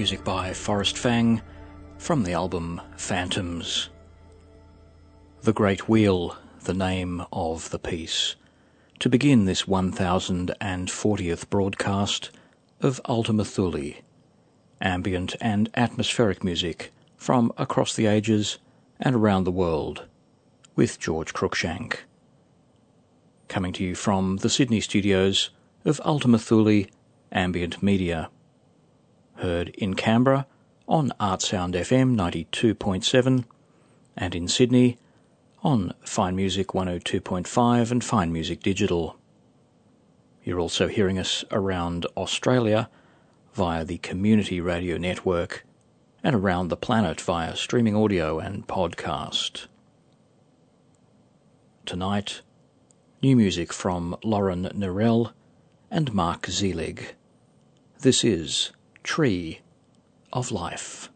Music by Forrest Fang from the album Phantoms. The Great Wheel, the name of the piece. To begin this 1040th broadcast of Ultima Thule, ambient and atmospheric music from across the ages and around the world, with George Cruikshank. Coming to you from the Sydney studios of Ultima Thule Ambient Media. Heard in Canberra on Artsound FM 92.7 and in Sydney on Fine Music 102.5 and Fine Music Digital. You're also hearing us around Australia via the Community Radio Network and around the planet via streaming audio and podcast. Tonight, new music from Loren Nerell and Mark Seelig. This is Tree of Life.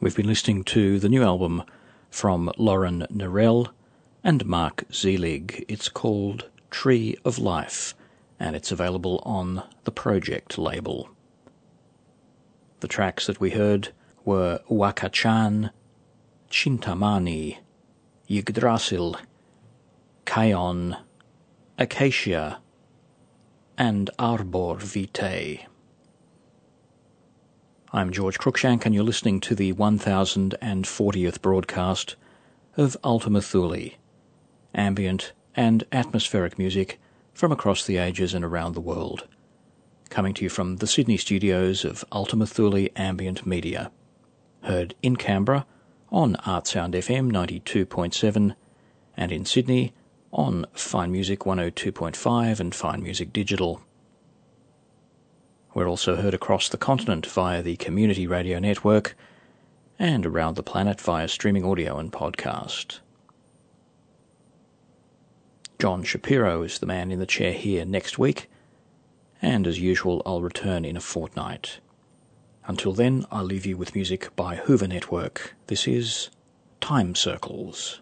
We've been listening to the new album from Loren Nerell and Mark Seelig. It's called Tree of Life and it's available on the Projekt label. The tracks that we heard were Wakachan, Chintamani, Yggdrasil, Kion, Acacia, and Arbor Vitae. I'm George Cruikshank, and you're listening to the 1040th broadcast of Ultima Thule, ambient and atmospheric music from across the ages and around the world. Coming to you from the Sydney studios of Ultima Thule Ambient Media. Heard in Canberra on Artsound FM 92.7 and in Sydney on Fine Music 102.5 and Fine Music Digital. We're also heard across the continent via the Community Radio Network and around the planet via streaming audio and podcast. John Shapiro is the man in the chair here next week, and as usual, I'll return in a fortnight. Until then, I'll leave you with music by Hoover Network. This is Time Circles.